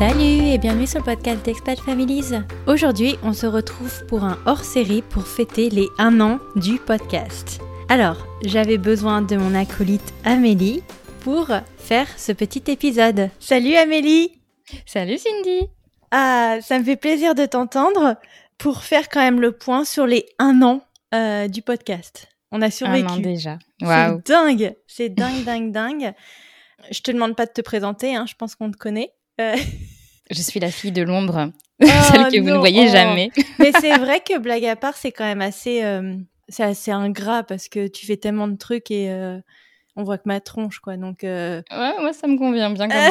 Salut et bienvenue sur le podcast d'Expat Families. Aujourd'hui, on se retrouve pour un hors-série pour fêter les 1 an du podcast. Alors, j'avais besoin de mon acolyte Amélie pour faire ce petit épisode. Salut Amélie Salut Cindy Ah, ça me fait plaisir de t'entendre pour faire quand même le point sur les 1 an euh, du podcast. On a survécu. Un an déjà. C'est dingue, c'est dingue, dingue, dingue. Je te demande pas de te présenter, hein, je pense qu'on te connaît. Euh, Je suis la fille de l'ombre, celle que vous ne voyez oh. jamais. Mais c'est vrai que blague à part, c'est quand même assez, euh, c'est assez ingrat parce que tu fais tellement de trucs et euh, on voit que ma tronche, quoi. Donc, Ouais, moi ça me convient bien comme ça.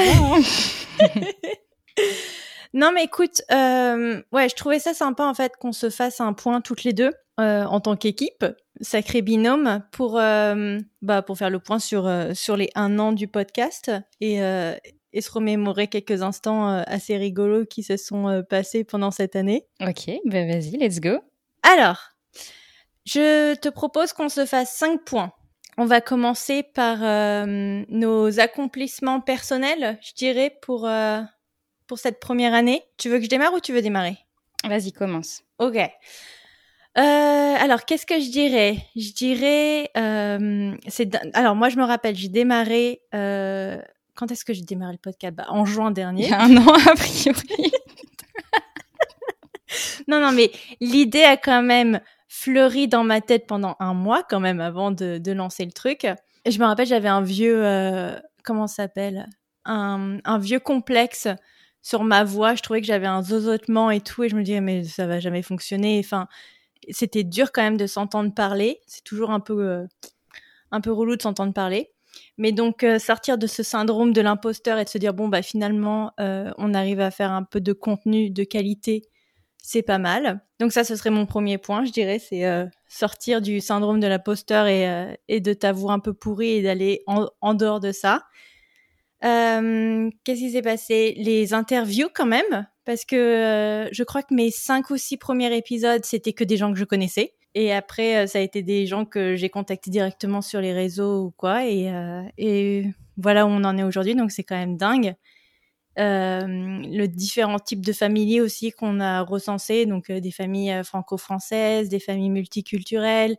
hein. non, mais écoute, ouais, je trouvais ça sympa en fait qu'on se fasse un point toutes les deux en tant qu'équipe, sacré binôme, pour bah pour faire le point sur sur les un an du podcast et et se remémorer quelques instants euh, assez rigolos qui se sont euh, passés pendant cette année. ok, bah vas-y, let's go. Alors, je te propose qu'on se fasse cinq points. On va commencer par euh, nos accomplissements personnels, je dirais, pour, euh, pour cette première année. Tu veux que je démarre ou tu veux démarrer? Vas-y, commence. Ok. Euh, alors, qu'est-ce que je dirais? Je dirais... euh, c'est alors, moi, je me rappelle, j'ai démarré... quand est-ce que j'ai démarré le podcast? Bah, En juin Il dernier. y a un an a priori. Non, non, mais l'idée a quand même fleuri dans ma tête pendant un mois quand même avant de, de lancer le truc. Et je me rappelle, j'avais un vieux, euh, comment ça s'appelle? Un, un vieux complexe sur ma voix. Je trouvais que j'avais un zozotement et tout, et je me disais mais ça va jamais fonctionner. Enfin, c'était dur quand même de s'entendre parler. C'est toujours un peu, euh, un peu relou de s'entendre parler. Mais donc euh, sortir de ce syndrome de l'imposteur et de se dire bon bah finalement euh, on arrive à faire un peu de contenu de qualité c'est pas mal. Donc ça, ce serait mon premier point, je dirais, c'est euh, sortir du syndrome de l'imposteur et, de ta voix un peu pourrie et d'aller en, en dehors de ça. Qu'est-ce qui s'est passé? Les interviews quand même, parce que je crois que mes cinq ou six premiers épisodes, c'était que des gens que je connaissais. Et après, euh, ça a été des gens que j'ai contactés directement sur les réseaux ou quoi. Et, euh, voilà où on en est aujourd'hui, donc c'est quand même dingue euh, le différents types de familles aussi qu'on a recensés, donc euh, des familles franco-françaises, des familles multiculturelles,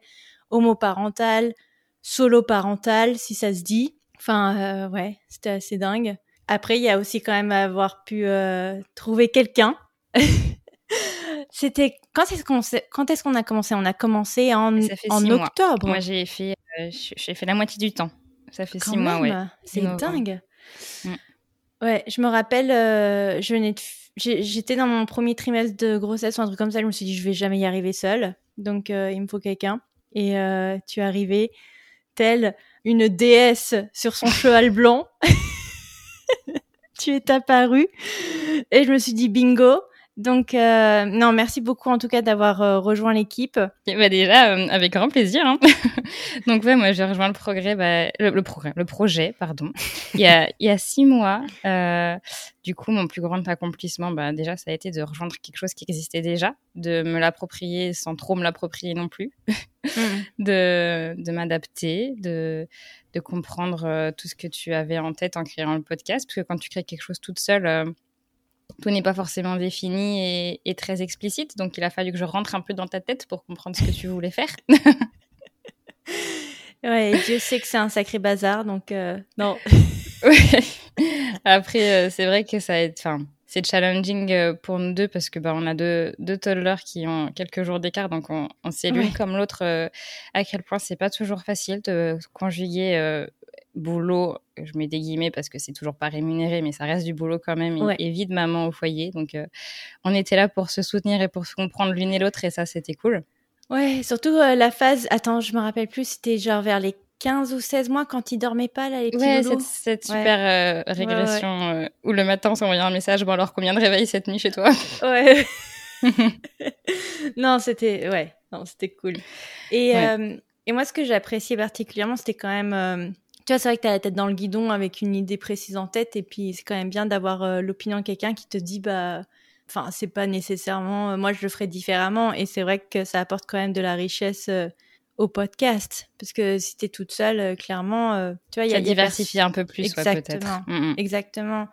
homoparentales, solo-parentales, si ça se dit. Enfin, ouais, c'était assez dingue. Après, il y a aussi quand même avoir pu trouver quelqu'un. c'était quand est-ce qu'on s'est- quand est-ce qu'on a commencé? On a commencé en, mois. octobre. Moi j'ai fait, euh, j'ai fait la moitié du temps. Ça fait Quand six mois, ouais. C'est dingue. Mm. Ouais, je me rappelle, euh, j'étais dans mon premier trimestre de grossesse ou un truc comme ça. Je me suis dit, je vais jamais y arriver seule. Donc, euh, il me faut quelqu'un. Et tu es arrivée, telle une déesse sur son cheval blanc. tu es apparue. Et je me suis dit, bingo. Donc, euh, non, merci beaucoup en tout cas d'avoir euh, rejoint l'équipe. Bah déjà, euh, avec grand plaisir. hein. Donc ouais, moi j'ai rejoint le progrès, bah, le, le progrès, le projet, pardon. Il y a, il y a six mois. Euh, du coup, mon plus grand accomplissement, bah, déjà, ça a été de rejoindre quelque chose qui existait déjà, de me l'approprier sans trop me l'approprier non plus, de, de m'adapter, de, de comprendre tout ce que tu avais en tête en créant le podcast, parce que quand tu crées quelque chose toute seule. Tout n'est pas forcément défini et, et très explicite, donc il a fallu que je rentre un peu dans ta tête pour comprendre ce que tu voulais faire. Ouais, Dieu sait que c'est un sacré bazar, donc euh, non. Ouais. Après, euh, c'est vrai que ça a été, enfin, c'est challenging euh, pour nous deux parce que bah, on a deux, deux toddlers qui ont quelques jours d'écart, donc on, on sait l'une Ouais. comme l'autre euh, à quel point c'est pas toujours facile de conjuguer euh, boulot. Je mets des guillemets parce que c'est toujours pas rémunéré, mais ça reste du boulot quand même et, Ouais. et vie de maman au foyer. Donc, euh, on était là pour se soutenir et pour se comprendre l'une et l'autre et ça, c'était cool. Ouais, surtout euh, la phase. Attends, je me rappelle plus, c'était genre vers les 15 ou 16 mois quand ils dormaient pas, là, les petits Ouais, cette, Ouais. super euh, régression où le matin on s'envoyait un message, bon alors combien de réveils cette nuit chez toi? Ouais. non, c'était ouais, non, c'était cool. Et et moi, ce que j'appréciais particulièrement, c'était quand même. Tu vois, c'est vrai que t'as la tête dans le guidon avec une idée précise en tête, et puis c'est quand même bien d'avoir euh, l'opinion de quelqu'un qui te dit bah. Enfin, c'est pas nécessairement. euh, moi, je le ferais différemment, et c'est vrai que ça apporte quand même de la richesse euh, au podcast, parce que si t'es toute seule, clairement, tu vois, il y a des pers- un peu plus, ouais, peut-être. Exactement. Mm, mm. Exactement.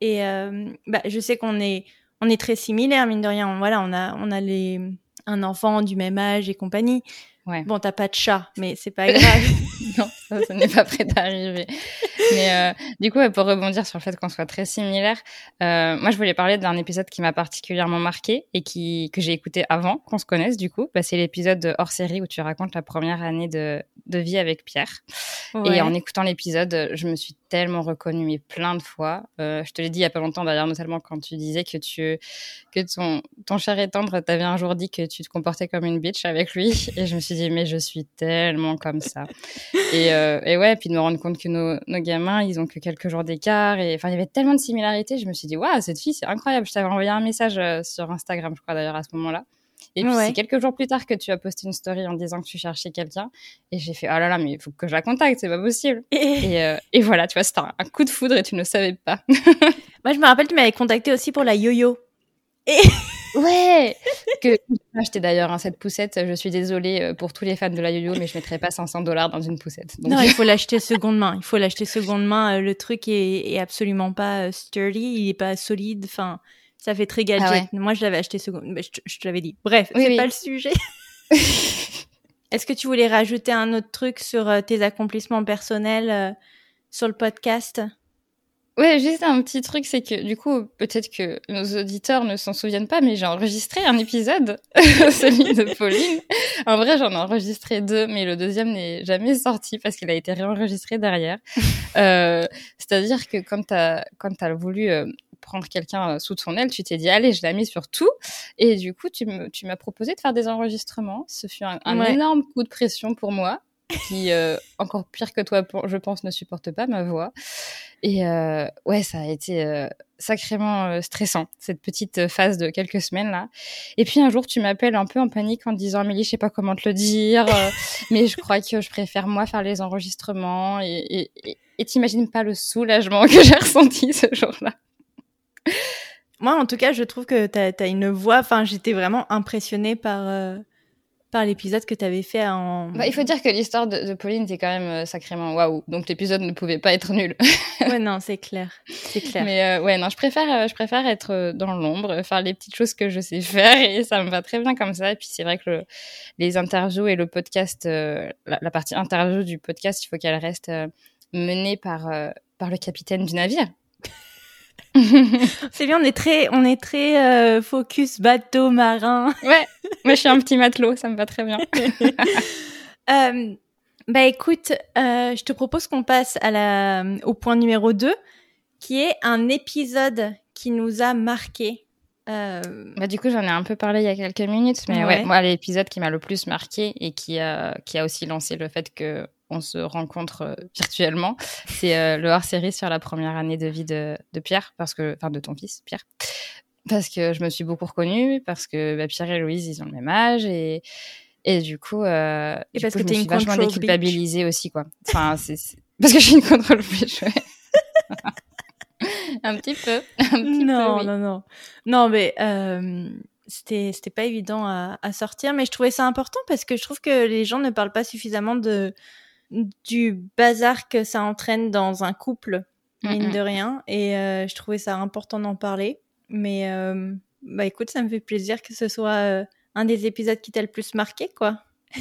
Et bah, je sais qu'on est, on est très similaires, mine de rien. Voilà, on a, on a les, un enfant du même âge et compagnie. Ouais. Bon, t'as pas de chat, mais c'est pas grave. non, ça, n'est pas prêt d'arriver. Mais euh, du coup, pour rebondir sur le fait qu'on soit très similaires, euh, moi, je voulais parler d'un épisode qui m'a particulièrement marqué et qui que j'ai écouté avant qu'on se connaisse. Du coup, bah, c'est l'épisode hors série où tu racontes la première année de, de vie avec Pierre. Et en écoutant l'épisode, je me suis tellement reconnue, mais plein de fois. Euh, je te l'ai dit il y a pas longtemps, d'ailleurs, notamment quand tu disais que tu que ton ton cher et tendre t'avait un jour dit que tu te comportais comme une bitch avec lui, et je me suis dit mais je suis tellement comme ça. et, euh, et ouais, puis de me rendre compte que nos, nos gamins, ils ont que quelques jours d'écart, et enfin il y avait tellement de similarités, je me suis dit waouh cette fille c'est incroyable. Je t'avais envoyé un message euh, sur Instagram, je crois d'ailleurs à ce moment-là. Et puis c'est quelques jours plus tard que tu as posté une story en disant que tu cherchais quelqu'un. Et j'ai fait, oh là là, mais il faut que je la contacte, c'est pas possible. Et, euh, et voilà, tu vois, c'était un, coup de foudre et tu ne savais pas. Moi, je me rappelle, tu m'avais contacté aussi pour la yo-yo. Et... Ouais Que j'ai acheté d'ailleurs hein, cette poussette. Je suis désolée euh, pour tous les fans de la yo-yo, mais je mettrai pas 500 dollars dans une poussette. Non, il faut l'acheter seconde main. Il faut l'acheter seconde main. Euh, le truc est, est absolument pas sturdy, il est pas solide. Enfin, ça fait très gadget. Ah Moi, je l'avais acheté seconde. Mais je, te l'avais dit. Bref, c'est pas le sujet. Est-ce que tu voulais rajouter un autre truc sur euh, tes accomplissements personnels euh, sur le podcast? Ouais, juste un petit truc, c'est que du coup, peut-être que nos auditeurs ne s'en souviennent pas, mais j'ai enregistré un épisode, celui de Pauline. En vrai, j'en ai enregistré deux, mais le deuxième n'est jamais sorti parce qu'il a été réenregistré derrière. Euh, C'est-à-dire que quand t'as quand as voulu euh, prendre quelqu'un euh, sous ton aile, tu t'es dit, allez, je l'ai mis sur tout. Et du coup, tu m'as proposé de faire des enregistrements. Ce fut un, énorme coup de pression pour moi, qui, euh, encore pire que toi, je pense, ne supporte pas ma voix. Et euh, ouais, ça a été sacrément stressant, cette petite phase de quelques semaines là. Et puis un jour, tu m'appelles un peu en panique en disant Amélie, je sais pas comment te le dire, mais je crois que je préfère moi faire les enregistrements. Et t'imagines pas le soulagement que j'ai ressenti ce jour-là. Moi, en tout cas, je trouve que tu as, une voix. Enfin, j'étais vraiment impressionnée par, euh, par l'épisode que tu avais fait en. Bah, il faut dire que l'histoire de, Pauline était quand même euh, sacrément waouh. Donc l'épisode ne pouvait pas être nul. ouais, non, c'est clair. C'est clair. Mais euh, ouais, non, je préfère, je préfère être dans l'ombre, faire les petites choses que je sais faire et ça me va très bien comme ça. Et puis c'est vrai que les interviews et le podcast, la, la, partie interview du podcast, il faut qu'elle reste menée par, par le capitaine du navire. c'est bien, on est très, on est très euh, focus bateau marin. ouais, moi je suis un petit matelot, ça me va très bien. euh, bah écoute, euh, je te propose qu'on passe à la, au point numéro 2, qui est un épisode qui nous a marqué. Bah, du coup, j'en ai un peu parlé il y a quelques minutes, mais ouais, moi, l'épisode qui m'a le plus marqué et qui qui a aussi lancé le fait que on se rencontre euh, virtuellement. C'est euh, le hors-série sur la première année de vie de, Pierre, parce que, enfin, de ton fils, Pierre. Parce que je me suis beaucoup reconnue, parce que bah, Pierre et Louise, ils ont le même âge, et, et du coup, euh, et parce que je me suis vachement déculpabilisée aussi, quoi. Enfin, c'est, parce que je suis une contrôle bitch, un petit peu. Un petit non, peu, non, non. Non, mais euh, c'était c'était pas évident à, à, sortir, mais je trouvais ça important parce que je trouve que les gens ne parlent pas suffisamment de du bazar que ça entraîne dans un couple, mine de rien. Et euh, je trouvais ça important d'en parler. Mais euh, bah écoute, ça me fait plaisir que ce soit euh, un des épisodes qui t'a le plus marqué, quoi.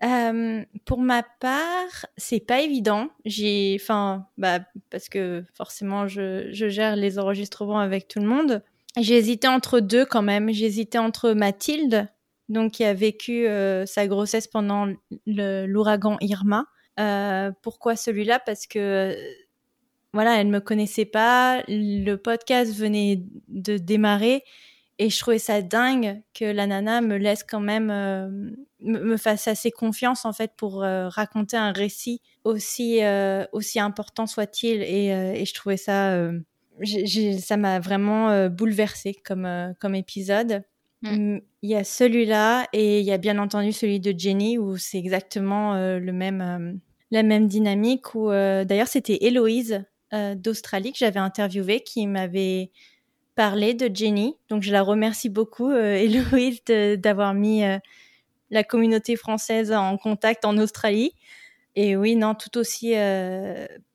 pour ma part, c'est pas évident. J'ai, enfin, bah, parce que forcément, je, je, gère les enregistrements avec tout le monde. J'ai hésité entre deux quand même. J'ai hésité entre Mathilde, donc qui a vécu euh, sa grossesse pendant l'ouragan Irma. Euh, pourquoi celui-là? Parce que voilà, elle me connaissait pas, le podcast venait de démarrer et je trouvais ça dingue que la nana me laisse quand même euh, me fasse assez confiance en fait pour raconter un récit aussi aussi important soit-il et, et, je trouvais ça ça m'a vraiment bouleversée comme comme épisode Mm. Il y a celui-là et il y a bien entendu celui de Jenny où c'est exactement euh, le même, euh, la même dynamique. Où euh, d'ailleurs c'était Héloïse d'Australie que j'avais interviewée qui m'avait parlé de Jenny. Donc je la remercie beaucoup Héloïse d'avoir mis la communauté française en contact en Australie. Et oui, non, tout aussi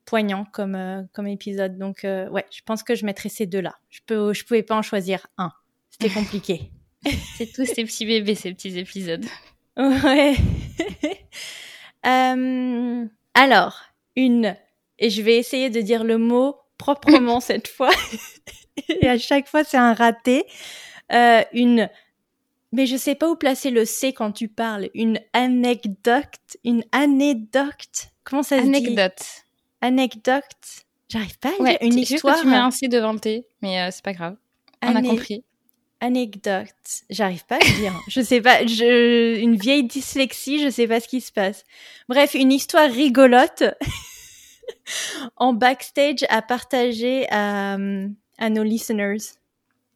poignant comme, comme épisode. Donc, ouais, je pense que je mettrais ces deux-là. Je peux, je pouvais pas en choisir un. C'était compliqué. C'est tous ces petits bébés, ces petits épisodes. Ouais. alors, une, et je vais essayer de dire le mot proprement cette fois. et à chaque fois, c'est un raté. Euh, une, mais je sais pas où placer le C quand tu parles. Une anecdote, une anecdote. Comment ça se dit? Anecdote. Anecdote. J'arrive pas à dire une histoire. Juste que tu mets un C devant le T, mais euh, c'est pas grave. On a compris. Anecdote. J'arrive pas à le dire. je sais pas. Je... Une vieille dyslexie, je sais pas ce qui se passe. Bref, une histoire rigolote en backstage à partager à, à nos listeners.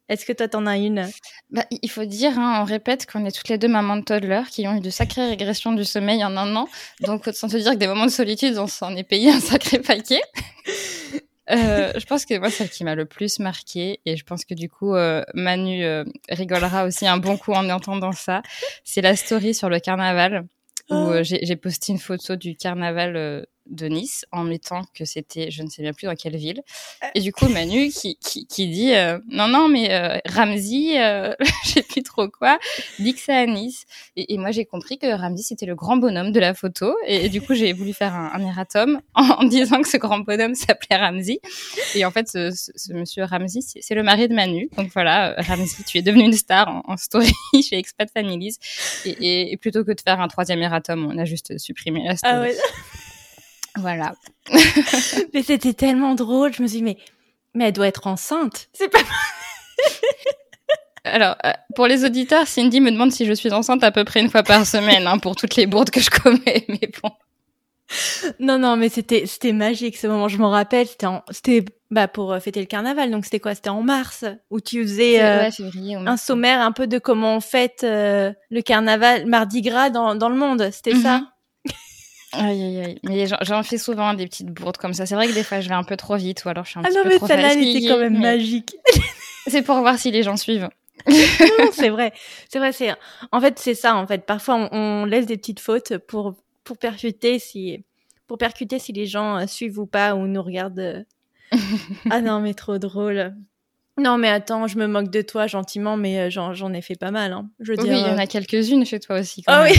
Est-ce que toi, t'en as une? Bah, Il faut dire, hein, on répète qu'on est toutes les deux mamans de toddler qui ont eu de sacrées régressions du sommeil en un an. Donc, sans te dire que des moments de solitude, on s'en est payé un sacré paquet. Euh, je pense que moi, celle qui m'a le plus marqué, et je pense que du coup, euh, Manu euh, rigolera aussi un bon coup en entendant ça, c'est la story sur le carnaval où oh. j'ai posté une photo du carnaval de Nice en mettant que c'était, je ne sais bien plus dans quelle ville. Euh. Et du coup, Manu qui, qui, qui dit euh, non, non, mais euh, Ramsey, euh, je sais plus trop quoi, dit que c'est à Nice. Et, et moi, j'ai compris que Ramsey, c'était le grand bonhomme de la photo. Et, du coup, j'ai voulu faire un, un erratum en, disant que ce grand bonhomme s'appelait Ramsey. Et en fait, ce, ce, monsieur Ramsey, c'est le mari de Manu. Donc voilà, Ramsey, tu es devenu une star en, en story chez Expat Families. Et, et, plutôt que de faire un troisième erratum, on a juste supprimé la story. Ah ouais. Voilà. mais c'était tellement drôle. Je me suis dit, mais, mais elle doit être enceinte. C'est pas. Alors, euh, pour les auditeurs, Cindy me demande si je suis enceinte à peu près une fois par semaine, hein, pour toutes les bourdes que je commets, mais bon. Non, non, mais c'était c'était magique ce moment. Je m'en rappelle. C'était c'était bah pour euh, fêter le carnaval. Donc c'était quoi? C'était en mars où tu faisais euh, un sommaire un peu de comment on fête le carnaval, Mardi Gras dans dans le monde. C'était ça? Mhm. Aïe, aïe, aïe. Mais j'en fais souvent des petites bourdes comme ça. C'est vrai que des fois, je vais un peu trop vite ou alors je suis un ah petit non, peu trop Ah non, mais celle-là, elle était quand même magique. c'est pour voir si les gens suivent. c'est vrai. C'est vrai, c'est, en fait, c'est ça, en fait. Parfois, on, laisse des petites fautes pour, pour percuter si, pour percuter si les gens euh, suivent ou pas ou nous regardent. Euh. ah non, mais trop drôle. Non, mais attends, je me moque de toi gentiment, mais euh, j'en ai fait pas mal. Hein. Je veux oui, il y en a quelques-unes chez toi aussi. Quand ah oui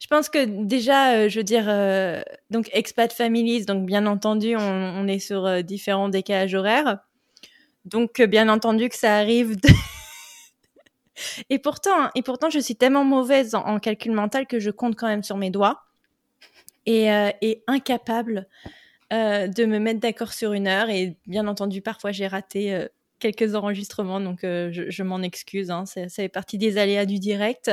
je pense que déjà, euh, je veux dire, euh, donc expat families, donc bien entendu, on, est sur euh, différents décalages horaires. Donc bien entendu que ça arrive. et pourtant, et pourtant, je suis tellement mauvaise en, calcul mental que je compte quand même sur mes doigts et, et incapable de me mettre d'accord sur une heure. Et bien entendu, parfois j'ai raté quelques enregistrements, donc je, m'en excuse. Hein, ça fait partie des aléas du direct.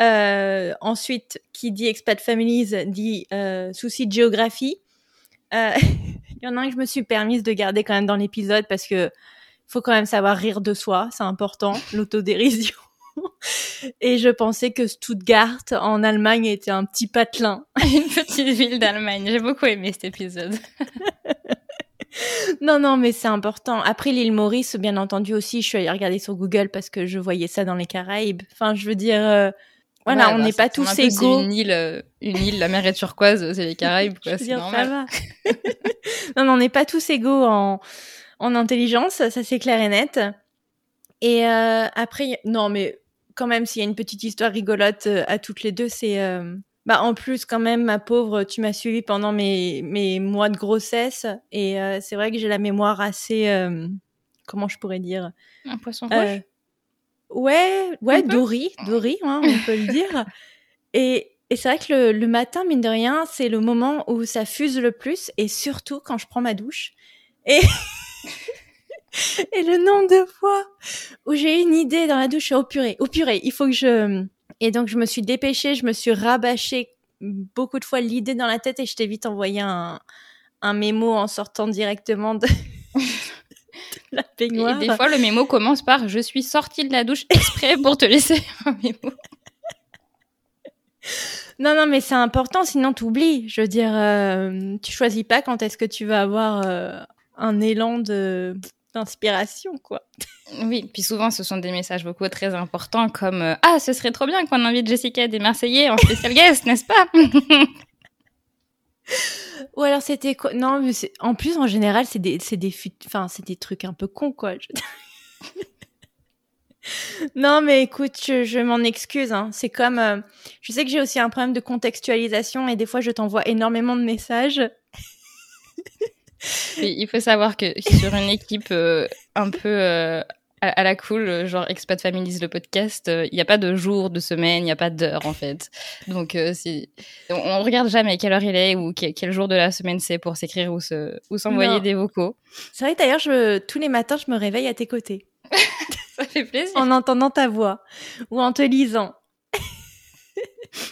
Euh, ensuite, qui dit expat families dit euh, souci de géographie. Euh, il y en a un que je me suis permise de garder quand même dans l'épisode parce que faut quand même savoir rire de soi, c'est important, l'autodérision. Et je pensais que Stuttgart en Allemagne était un petit patelin. Une petite ville d'Allemagne. J'ai beaucoup aimé cet épisode. non, non, mais c'est important. Après l'île Maurice, bien entendu aussi, je suis allée regarder sur Google parce que je voyais ça dans les Caraïbes. Enfin, je veux dire, euh, voilà, on bah, n'est pas tous égaux. Une île, euh, une île, la mer est turquoise, c'est les Caraïbes, quoi. C'est normal. non, mais on n'est pas tous égaux en, en intelligence, ça c'est clair et net. Et euh, après, non, mais quand même, s'il y a une petite histoire rigolote euh, à toutes les deux, c'est euh, bah en plus quand même, ma pauvre, tu m'as suivi pendant mes mes mois de grossesse et c'est vrai que j'ai la mémoire assez, comment je pourrais dire, un poisson rouge? Ouais, ouais, Dory, Dory, hein, on peut le dire. Et, et c'est vrai que le, le, matin, mine de rien, c'est le moment où ça fuse le plus, et surtout quand je prends ma douche. Et, et le nombre de fois où j'ai une idée dans la douche, au purée, au purée, il faut que je... Et donc je me suis dépêchée, je me suis rabâché beaucoup de fois l'idée dans la tête, et je t'ai vite envoyé un, un mémo en sortant directement de... la baignoire. Et des fois, le mémo commence par Je suis sortie de la douche exprès pour te laisser un mémo. Non, non, mais c'est important, sinon tu oublies. Je veux dire, euh, tu choisis pas quand est-ce que tu vas avoir euh, un élan de d'inspiration, quoi. Oui, puis souvent ce sont des messages beaucoup très importants comme euh, Ah, ce serait trop bien qu'on invite Jessica des Marseillais en spécial guest, n'est-ce pas Ou alors c'était quoi? Non, mais en plus en général c'est des des enfin c'est des trucs un peu cons quoi. non mais écoute, je, m'en excuse. Hein. C'est comme, euh, je sais que j'ai aussi un problème de contextualisation et des fois je t'envoie énormément de messages. il faut savoir que sur une équipe euh, un peu euh, à, la cool, genre Expat Families le podcast, il n'y a pas de jour, de semaine, il n'y a pas d'heure en fait. Donc c'est, on, regarde jamais quelle heure il est ou quel, jour de la semaine c'est pour s'écrire ou se ou s'envoyer des vocaux. C'est vrai d'ailleurs, je, tous les matins je me réveille à tes côtés. Ça fait plaisir. En entendant ta voix ou en te lisant.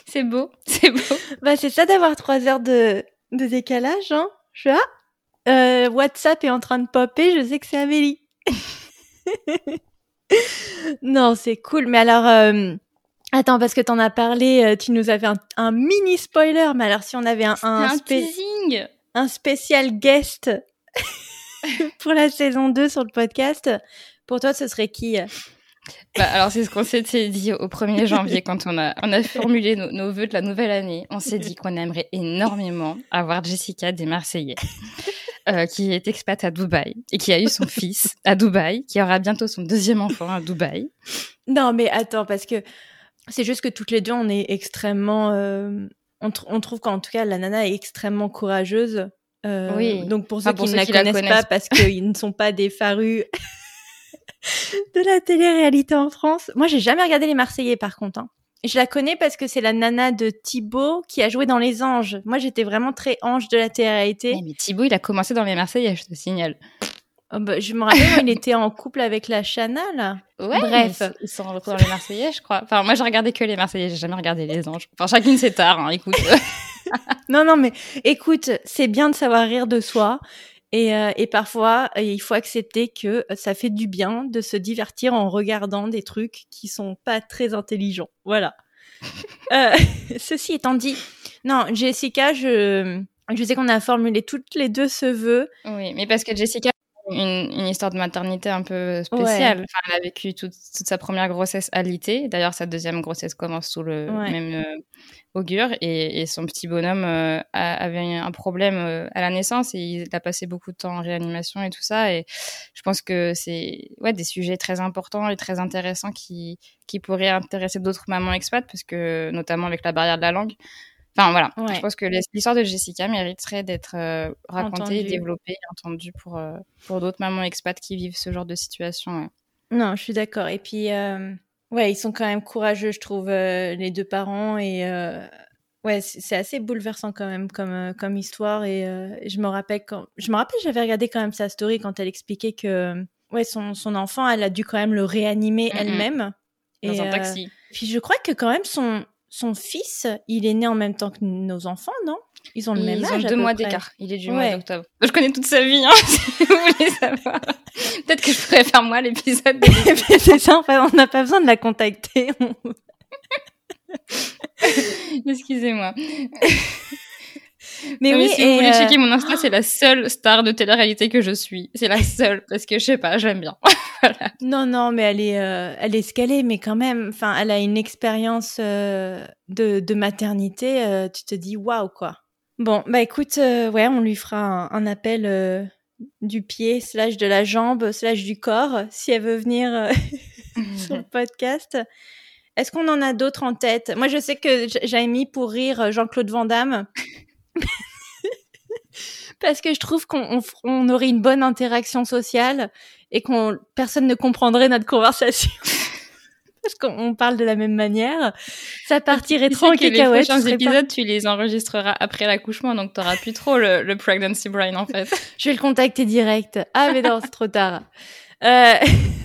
c'est beau, c'est beau. Bah c'est ça d'avoir trois heures de, de décalage, hein. Je ah, euh, WhatsApp est en train de popper, je sais que c'est Amélie. non, c'est cool. Mais alors, euh, attends, parce que t'en as parlé, euh, tu nous avais un, un, mini spoiler. Mais alors, si on avait un, un, un spécial guest pour la saison 2 sur le podcast, pour toi, ce serait qui? Bah, alors, c'est ce qu'on s'était dit au 1er janvier quand on a, on a formulé nos, nos vœux de la nouvelle année. On s'est dit qu'on aimerait énormément avoir Jessica des Marseillais, euh, qui est expat à Dubaï et qui a eu son fils à Dubaï, qui aura bientôt son deuxième enfant à Dubaï. Non, mais attends, parce que c'est juste que toutes les deux, on est extrêmement. Euh, on, on, trouve qu'en tout cas, la nana est extrêmement courageuse. Euh, oui. Donc, pour ceux qui ne la connaissent, pas, parce qu'ils ne sont pas des farus de la télé-réalité en France. Moi, j'ai jamais regardé Les Marseillais, par contre. Hein. Je la connais parce que c'est la nana de Thibaut qui a joué dans Les Anges. Moi, j'étais vraiment très ange de la télé-réalité. Mais, Thibaut, il a commencé dans Les Marseillais, je te signale. Oh bah, je me rappelle, il était en couple avec la Chana, là. Ouais, Bref. Ils sont dans Les Marseillais, je crois. Enfin, moi, j'ai regardé que Les Marseillais, j'ai jamais regardé Les Anges. Enfin, chacune ses tard, hein, écoute. non, non, mais écoute, c'est bien de savoir rire de soi. Et, euh, et parfois, euh, il faut accepter que euh, ça fait du bien de se divertir en regardant des trucs qui sont pas très intelligents. Voilà. euh, ceci étant dit, non, Jessica, je, je sais qu'on a formulé toutes les deux ce vœu. Oui, mais parce que Jessica une, une, histoire de maternité un peu spéciale. Enfin, elle a vécu toute, toute sa première grossesse alitée. D'ailleurs, sa deuxième grossesse commence sous le même euh, augure. Et, et, son petit bonhomme euh, avait un problème euh, à la naissance et il a passé beaucoup de temps en réanimation et tout ça. Et je pense que c'est ouais, des sujets très importants et très intéressants qui, qui pourraient intéresser d'autres mamans expats, parce que notamment avec la barrière de la langue. Enfin voilà, je pense que l'histoire de Jessica mériterait d'être euh, racontée, développée, entendue pour, euh, pour d'autres mamans expats qui vivent ce genre de situation. Non, je suis d'accord. Et puis, euh, ouais, ils sont quand même courageux, je trouve, les deux parents. Et ouais, c'est assez bouleversant quand même comme, comme histoire. Et je me rappelle quand, je me rappelle, j'avais regardé quand même sa story quand elle expliquait que, ouais, son, son enfant, elle a dû quand même le réanimer elle-même. Dans et, un taxi. Puis je crois que quand même son, son fils, il est né en même temps que nos enfants, non? Ils ont le même âge. Ils ont deux mois d'écart. Il est du mois d'octobre. Je connais toute sa vie, hein, si vous voulez savoir. Peut-être que je pourrais faire moi l'épisode. C'est ça, on n'a pas besoin de la contacter. Excusez-moi. Mais oui, si vous voulez checker euh, mon Insta, c'est la seule star de télé-réalité que je suis. C'est la seule parce que je sais pas, j'aime bien. Non, non, mais elle est, euh, elle est scalée, mais quand même, enfin, elle a une expérience euh, de, de, maternité. tu te dis waouh quoi. Bon, bah écoute, ouais, on lui fera un, appel du pied slash de la jambe slash du corps si elle veut venir sur le podcast. Est-ce qu'on en a d'autres en tête? Moi, je sais que j'avais mis pour rire Jean-Claude Van Damme. parce que je trouve qu'on on, aurait une bonne interaction sociale et qu'on personne ne comprendrait notre conversation. parce qu'on parle de la même manière, ça partirait trop en cacahuète. Les prochains épisodes, tu les enregistreras après l'accouchement, donc t'auras plus trop le, le, pregnancy brain en fait. je vais le contacter direct. Ah mais non, c'est trop tard. Euh,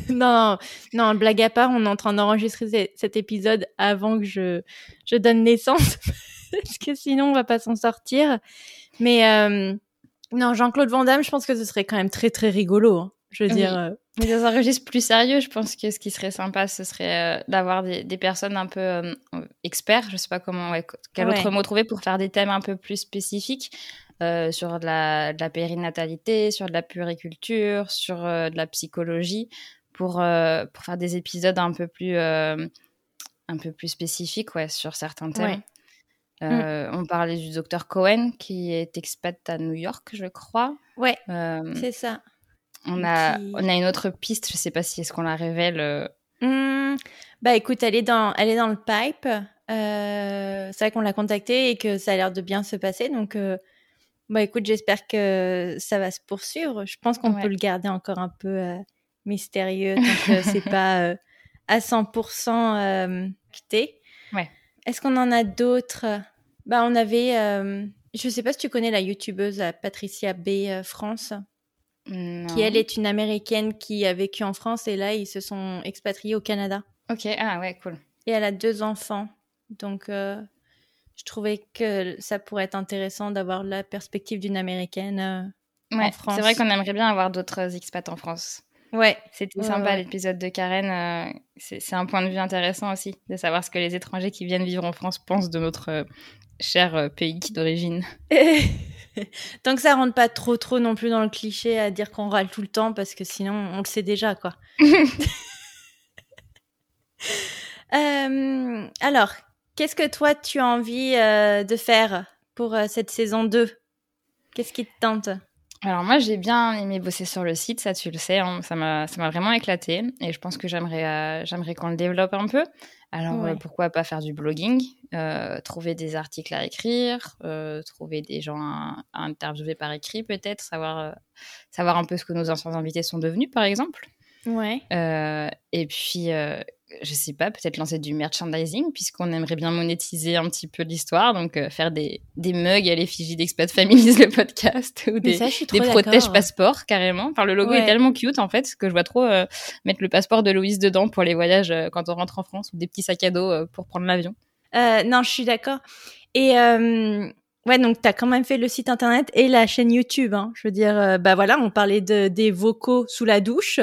non, non, blague à part, on est en train d'enregistrer cet épisode avant que je, je donne naissance, parce que sinon on va pas s'en sortir. Mais euh, non, Jean-Claude Van Damme, je pense que ce serait quand même très très rigolo. Hein. Je veux dire. Euh, Mais dans un registre plus sérieux, je pense que ce qui serait sympa, ce serait euh, d'avoir des, des, personnes un peu euh, experts, je sais pas comment, ouais, quel autre mot trouver pour faire des thèmes un peu plus spécifiques sur de la, de la, périnatalité, sur de la puriculture, sur de la psychologie, pour, pour faire des épisodes un peu plus, un peu plus spécifiques, ouais, sur certains thèmes. Euh, On parlait du docteur Cohen qui est expat à New York, je crois. Ouais, Euh, c'est ça. on, a, Qui- on a une autre piste, je sais pas si est-ce qu'on la révèle. euh, Hmm, bah écoute, elle est dans, elle est dans le pipe. Euh, c'est vrai qu'on l'a contactée et que ça a l'air de bien se passer. Donc, bah écoute, j'espère que ça va se poursuivre. Je pense qu'on Ouais. peut le garder encore un peu mystérieux tant que c'est pas à 100% euh, quitté. Ouais. Est-ce qu'on en a d'autres? Bah on avait, euh, je sais pas si tu connais la youtubeuse euh, Patricia B euh, France non. qui elle est une américaine qui a vécu en France et là ils se sont expatriés au Canada. Ok, ah ouais, cool. Et elle a deux enfants. Donc euh, je trouvais que ça pourrait être intéressant d'avoir la perspective d'une américaine. euh. Ouais, France. c'est vrai qu'on aimerait bien avoir d'autres expats en France. Ouais, C'était Ouais, sympa ouais. l'épisode de Karen. euh, c'est un point de vue intéressant aussi de savoir ce que les étrangers qui viennent vivre en France pensent de notre euh, cher euh, pays d'origine. Tant que ça rentre pas trop trop non plus dans le cliché à dire qu'on râle tout le temps parce que sinon on le sait déjà quoi. Alors, qu'est-ce que toi tu as envie de faire pour cette saison 2 Qu'est-ce qui te tente? Alors moi j'ai bien aimé bosser sur le site, ça tu le sais, hein, ça m'a ça m'a vraiment éclaté et je pense que j'aimerais euh, j'aimerais qu'on le développe un peu. Alors Ouais. euh, pourquoi pas faire du blogging, euh, trouver des articles à écrire, trouver des gens à, à interviewer par écrit peut-être, savoir savoir un peu ce que nos anciens invités sont devenus par exemple. Ouais. Et puis, je sais pas, peut-être lancer du merchandising, puisqu'on aimerait bien monétiser un petit peu l'histoire. Donc, euh, faire des, des mugs à l'effigie d'Expat Families, le podcast, ou des, ça, des protèges passeports, carrément. Enfin, le logo Ouais. est tellement cute, en fait, que je vois trop euh, mettre le passeport de Louise dedans pour les voyages euh, quand on rentre en France, ou des petits sacs à dos pour prendre l'avion. Non, je suis d'accord. Et ouais, donc tu as quand même fait le site internet et la chaîne YouTube. Hein. Je veux dire, euh, bah voilà, on parlait de, des vocaux sous la douche.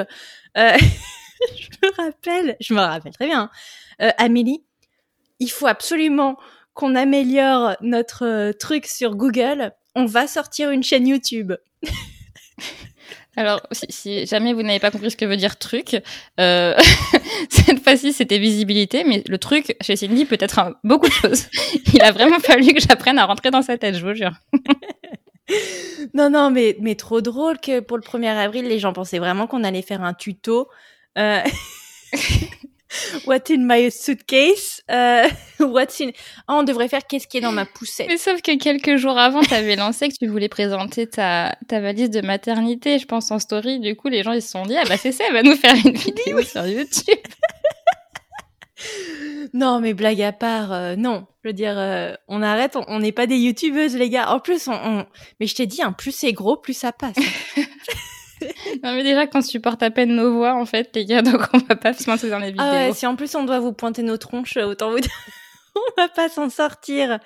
Euh, je me rappelle, je me rappelle très bien. Euh, Amélie, il faut absolument qu'on améliore notre euh, truc sur Google. On va sortir une chaîne YouTube. Alors, si, si jamais vous n'avez pas compris ce que veut dire truc, euh, cette fois-ci c'était visibilité, mais le truc chez Cindy peut être un- beaucoup de choses. Il a vraiment fallu que j'apprenne à rentrer dans sa tête, je vous jure. Non, non, mais, mais trop drôle que pour le 1er avril, les gens pensaient vraiment qu'on allait faire un tuto. Euh... What in my suitcase? Euh, What's in... Ah, on devrait faire qu'est-ce qui est dans ma poussette. Mais sauf que quelques jours avant, tu avais lancé que tu voulais présenter ta, ta valise de maternité, je pense, en story. Du coup, les gens, ils se sont dit, ah bah c'est ça, elle va nous faire une vidéo sur YouTube. Non, mais blague à part, euh, non. Je veux dire, euh, on arrête, on- on n'est pas des youtubeuses, les gars. En plus, on, on- mais je t'ai dit, hein, plus c'est gros, plus ça passe. Non, mais déjà qu'on supporte à peine nos voix, en fait, les gars, donc on va pas se lancer dans les vidéos. Ah ouais, si en plus on doit vous pointer nos tronches, autant vous dire, on va pas s'en sortir.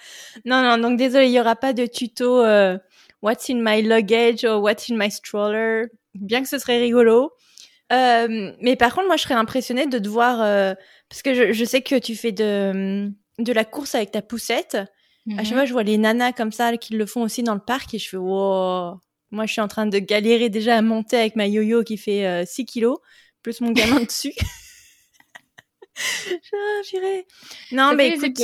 Non, non, donc désolé, il y aura pas de tuto euh, What's in my luggage ou What's in my stroller, bien que ce serait rigolo. Euh, mais par contre, moi, je serais impressionnée de te voir, euh, parce que je, je sais que tu fais de, de la course avec ta poussette. Mhm. À chaque fois, je vois les nanas comme ça qui le font aussi dans le parc et je fais wow. Moi, je suis en train de galérer déjà à monter avec ma yo-yo qui fait euh, 6 kilos, plus mon gamin dessus. J'irai. Non, Ça mais écoute,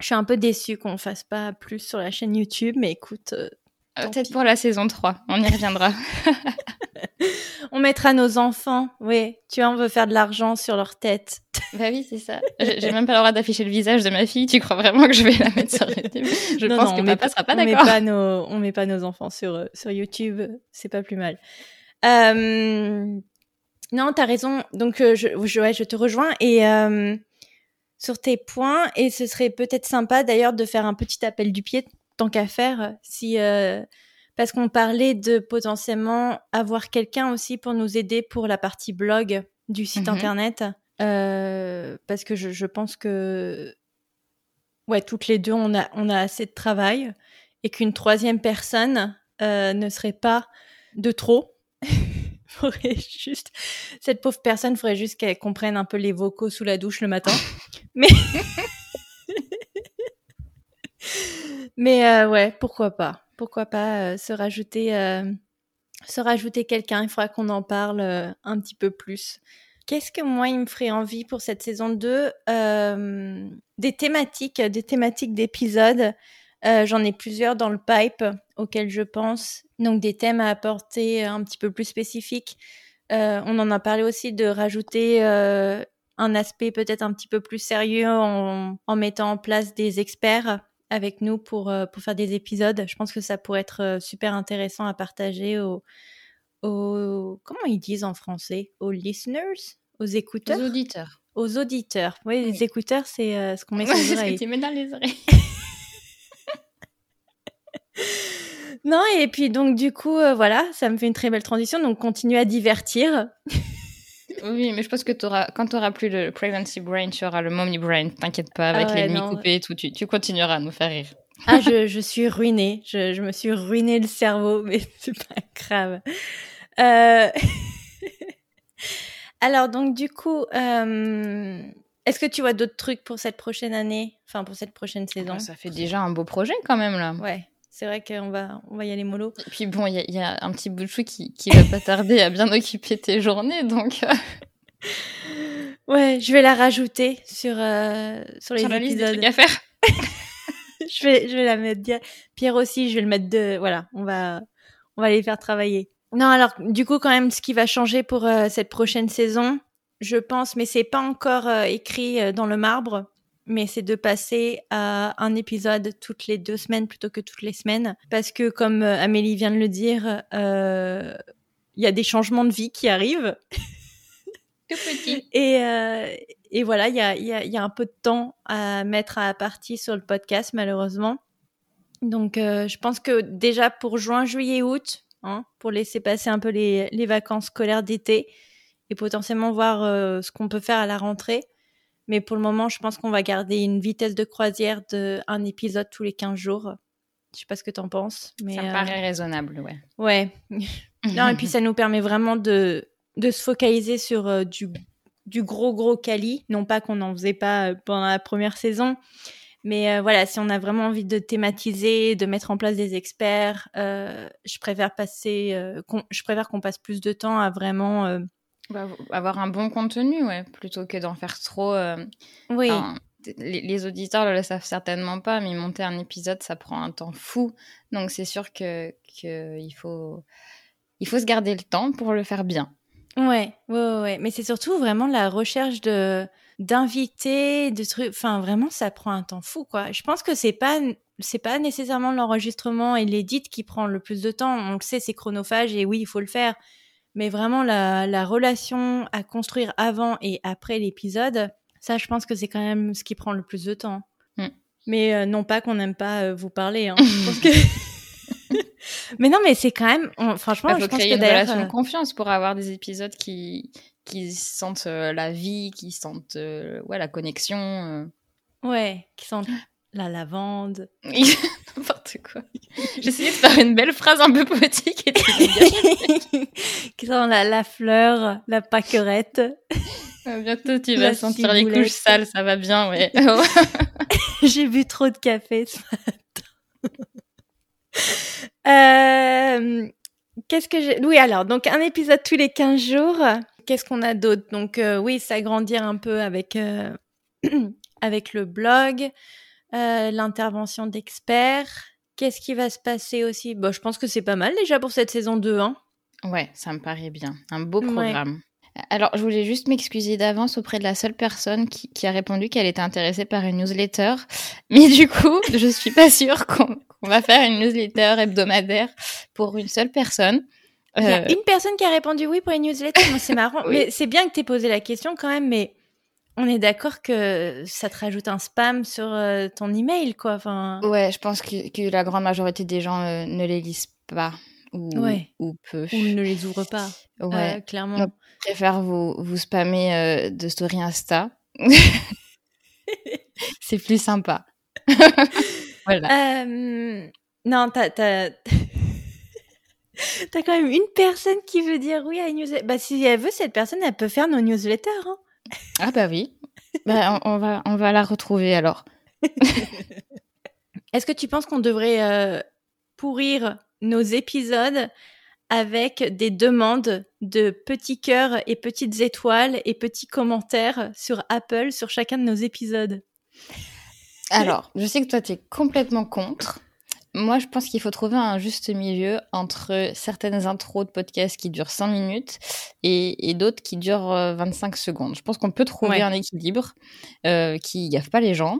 je suis un peu déçue qu'on fasse pas plus sur la chaîne YouTube, mais écoute, euh, Euh, Peut-être pis. pour la saison 3, on y reviendra. on mettra nos enfants. Oui, tu vois, on veut faire de l'argent sur leur tête. bah oui, c'est ça. J'ai même pas le droit d'afficher le visage de ma fille, tu crois vraiment que je vais la mettre sur YouTube? Je Non, pense non, que papa sera pas on met d'accord. pas nos, on met pas nos enfants sur euh, sur YouTube, c'est pas plus mal. Euh, non, t'as raison. Donc euh, je, je, ouais, je te rejoins et euh, sur tes points et ce serait peut-être sympa d'ailleurs de faire un petit appel du pied tant qu'à faire si euh, parce qu'on parlait de potentiellement avoir quelqu'un aussi pour nous aider pour la partie blog du site Mhm. internet Euh, parce que je, je pense que ouais toutes les deux on a on a assez de travail et qu'une troisième personne euh, ne serait pas de trop faudrait juste cette pauvre personne faudrait juste qu'elle comprenne un peu les vocaux sous la douche le matin mais mais euh, ouais pourquoi pas pourquoi pas euh, se rajouter euh, se rajouter quelqu'un il faudra qu'on en parle euh, un petit peu plus Qu'est-ce que moi, il me ferait envie pour cette saison 2 Euh, des thématiques, des thématiques d'épisodes. Euh, j'en ai plusieurs dans le pipe auxquels je pense. Donc des thèmes à apporter un petit peu plus spécifiques. On en a parlé aussi de rajouter un aspect peut-être un petit peu plus sérieux en, en, mettant en place des experts avec nous pour, pour faire des épisodes. Je pense que ça pourrait être super intéressant à partager aux, aux comment ils disent en français? Aux listeners? Aux écouteurs? Aux auditeurs. Aux auditeurs. Oui, les écouteurs, c'est ce qu'on met sur les oreilles. ce que tu mets dans les oreilles. non, et puis donc du coup, euh, voilà, ça me fait une très belle transition. Donc continue à divertir. oui, mais je pense que auras, quand tu auras plus le pregnancy brain, tu auras le mommy brain. T'inquiète pas, avec ah les nuits coupées et tout, tu, tu, continueras à nous faire rire. ah, je, je suis ruinée. Je, je, me suis ruiné le cerveau, mais c'est pas grave. Euh... Alors donc du coup, euh... est-ce que tu vois d'autres trucs pour cette prochaine année, enfin pour cette prochaine saison? Ça fait déjà un beau projet quand même là. Ouais c'est vrai qu'on va, on va y aller mollo. Et puis bon, il y, a un petit bout de chou qui, qui va pas tarder à bien occuper tes journées, donc. Euh. ouais, je vais la rajouter sur, euh, sur les sur la liste des trucs à faire. je, vais, je vais la mettre. Pierre aussi, je vais le mettre de. Voilà, on va, on va les faire travailler. Non, alors, du coup, quand même, ce qui va changer pour euh, cette prochaine saison, je pense, mais c'est pas encore euh, écrit euh, dans le marbre, mais c'est de passer à un épisode toutes les deux semaines plutôt que toutes les semaines. Parce que, comme euh, Amélie vient de le dire, il euh, y a des changements de vie qui arrivent. Tout petit. Et, euh, et voilà, il y a, y, a, y a, un peu de temps à mettre à partie sur le podcast, malheureusement. Donc, euh, je pense que déjà pour juin, juillet, août, hein, pour laisser passer un peu les, les vacances scolaires d'été et potentiellement voir euh, ce qu'on peut faire à la rentrée, mais pour le moment, je pense qu'on va garder une vitesse de croisière de un épisode tous les 15 jours. Je sais pas ce que tu en penses. Mais ça me paraît euh... raisonnable, ouais. Ouais. non, et puis ça nous permet vraiment de, de se focaliser sur euh, du, du gros, gros quali. Non pas qu'on n'en faisait pas euh, pendant la première saison. Mais euh, voilà, si on a vraiment envie de thématiser, de mettre en place des experts, je préfère passer, je préfère qu'on passe plus de temps à vraiment bah, avoir un bon contenu, ouais, plutôt que d'en faire trop. Euh, oui. Les, les, auditeurs ne le savent certainement pas, mais monter un épisode, ça prend un temps fou. Donc c'est sûr que, que il faut il faut se garder le temps pour le faire bien. Ouais, ouais, ouais. Mais c'est surtout vraiment la recherche de d'invités, de trucs. Enfin, vraiment, ça prend un temps fou, quoi. Je pense que c'est pas c'est pas nécessairement l'enregistrement et l'édit qui prend le plus de temps. On le sait, c'est chronophage et oui, il faut le faire mais vraiment la, la relation à construire avant et après l'épisode, ça, je pense que c'est quand même ce qui prend le plus de temps. Mm. Mais euh, non pas qu'on n'aime pas euh, vous parler. Hein. que... mais non, mais c'est quand même, on, franchement, bah, faut je pense créer que une relation de euh, confiance pour avoir des épisodes qui qui sentent euh, la vie, qui sentent ouais la connexion. ouais, qui sont la lavande. N'importe quoi. J'essayais de faire une belle phrase un peu poétique et tu sont la, la fleur, la pâquerette. Euh, Bientôt tu vas sentir les couches sales, ça va bien, ouais. J'ai bu trop de café ce matin. Euh, Qu'est-ce que j'ai Oui, alors, donc un épisode tous les 15 jours. Qu'est-ce qu'on a d'autre? Donc euh, oui, s'agrandir un peu avec, euh, avec le blog, euh, l'intervention d'experts. Qu'est-ce qui va se passer aussi? Bon, Je pense que c'est pas mal déjà pour cette saison 2. Hein. Ouais, ça me paraît bien. Un beau Ouais. programme. Alors, je voulais juste m'excuser d'avance auprès de la seule personne qui, qui a répondu qu'elle était intéressée par une newsletter. Mais du coup, je suis pas sûre qu'on va faire une newsletter hebdomadaire pour une seule personne. Il y a Euh, une personne qui a répondu oui pour les newsletters. Moi, c'est marrant. Oui. Mais c'est bien que tu aies posé la question quand même, mais on est d'accord que ça te rajoute un spam sur euh, ton email, quoi. Enfin, Ouais, je pense que, que la grande majorité des gens euh, ne les lisent pas ou, Ouais. ou peu. ou ne les ouvre pas, Ouais, euh, clairement. Je préfère vous, vous spammer euh, de story Insta. C'est plus sympa. voilà. Non, t'as quand même une personne qui veut dire oui à une newsletter. Bah, si elle veut, cette personne, elle peut faire nos newsletters. Hein. Ah bah oui. Bah, on, on va, on va la retrouver alors. Est-ce que tu penses qu'on devrait euh, pourrir nos épisodes avec des demandes de petits cœurs et petites étoiles et petits commentaires sur Apple sur chacun de nos épisodes? Alors, je sais que toi, tu es complètement contre. Moi, je pense qu'il faut trouver un juste milieu entre certaines intros de podcasts qui durent 5 minutes et, d'autres qui durent 25 euh, secondes. Je pense qu'on peut trouver un équilibre euh, qui gaffe pas les gens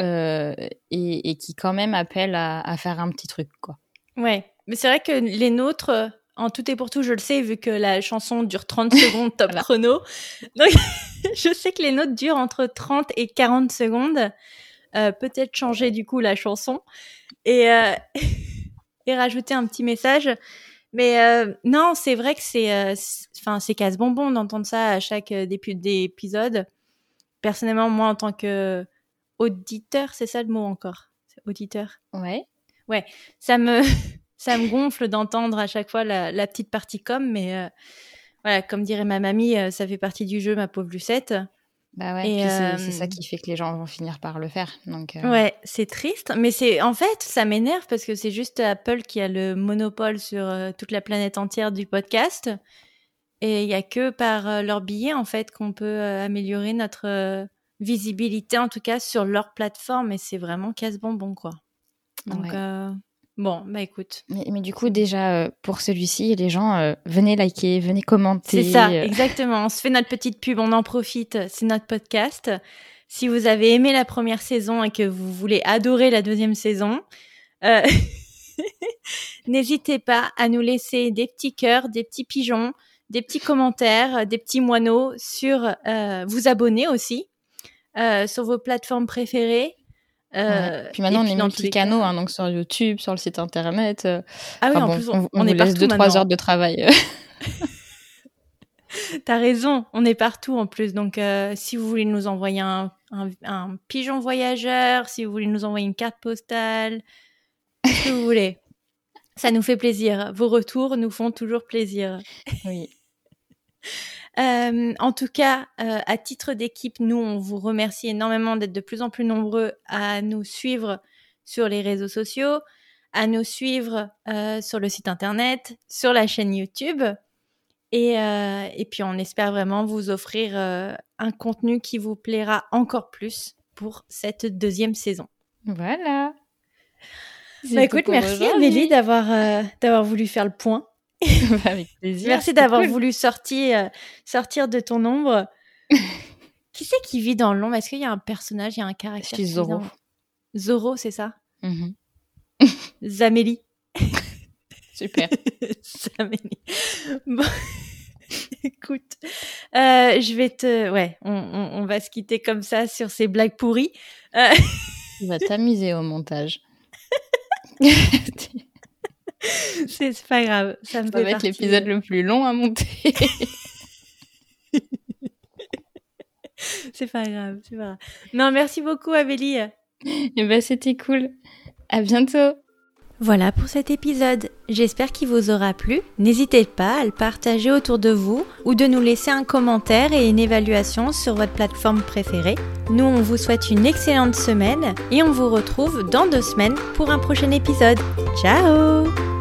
euh, et, qui quand même appelle à, faire un petit truc, quoi. Ouais, mais c'est vrai que les nôtres, en tout et pour tout, je le sais, vu que la chanson dure 30 secondes top chrono. Donc, je sais que les nôtres durent entre 30 et 40 secondes. Euh, peut-être changer du coup la chanson et, euh, et rajouter un petit message. Mais euh, non, c'est vrai que c'est, enfin, c'est casse bonbon d'entendre ça à chaque début d'épisode. Personnellement, moi, en tant que auditeur, c'est ça le mot encore, auditeur? Ouais. Ouais, ça me, ça me gonfle d'entendre à chaque fois la, la petite partie com, mais voilà, comme dirait ma mamie, ça fait partie du jeu, ma pauvre Lucette. Bah ouais, c'est ça qui fait que les gens vont finir par le faire. Donc, euh. Ouais, c'est triste, mais c'est en fait ça m'énerve parce que c'est juste Apple qui a le monopole sur euh, toute la planète entière du podcast et il y a que par euh, leur billet en fait qu'on peut améliorer notre visibilité en tout cas sur leur plateforme et c'est vraiment casse bonbon quoi. Donc Bon, bah écoute. Mais, du coup, déjà, euh, pour celui-ci, les gens, euh, venez liker, venez commenter. C'est ça, exactement. On se fait notre petite pub, on en profite. C'est notre podcast. Si vous avez aimé la première saison et que vous voulez adorer la deuxième saison, euh, n'hésitez pas à nous laisser des petits cœurs, des petits pigeons, des petits commentaires, des petits moineaux sur vous abonner aussi sur vos plateformes préférées euh, puis maintenant, on est multi-canaux, hein, donc sur YouTube, sur le site internet. Euh, ah oui, en plus, on, on, est laisse 2-3 heures de travail. T'as raison, on est partout en plus. Donc, euh, si vous voulez nous envoyer un, un, pigeon voyageur, si vous voulez nous envoyer une carte postale, ce que vous voulez, ça nous fait plaisir. Vos retours nous font toujours plaisir. Oui. Euh, en tout cas, euh, à titre d'équipe, nous, on vous remercie énormément d'être de plus en plus nombreux à nous suivre sur les réseaux sociaux, à nous suivre euh, sur le site internet, sur la chaîne YouTube. Et, et puis, on espère vraiment vous offrir un contenu qui vous plaira encore plus pour cette deuxième saison. Voilà. Bah, écoute, merci Amélie d'avoir d'avoir voulu faire le point. Avec plaisir. Merci d'avoir voulu sortir, euh, sortir de ton ombre. qui c'est qui vit dans l'ombre? Est-ce qu'il y a un personnage, il y a un caractère C'est Zoro. Zoro, c'est ça? Mm Zamélie. Super. Zamélie. Bon. Écoute, euh, je vais te... Ouais, on, on, va se quitter comme ça sur ces blagues pourries. Euh... Tu vas t'amuser au montage. c'est pas grave. Ça, me va être l'épisode le plus long à monter. c'est pas grave, c'est pas grave. Non, merci beaucoup, Amélie. Et eh ben, c'était cool. À bientôt. Voilà pour cet épisode. J'espère qu'il vous aura plu. N'hésitez pas à le partager autour de vous ou de nous laisser un commentaire et une évaluation sur votre plateforme préférée. Nous, on vous souhaite une excellente semaine et on vous retrouve dans deux semaines pour un prochain épisode. Ciao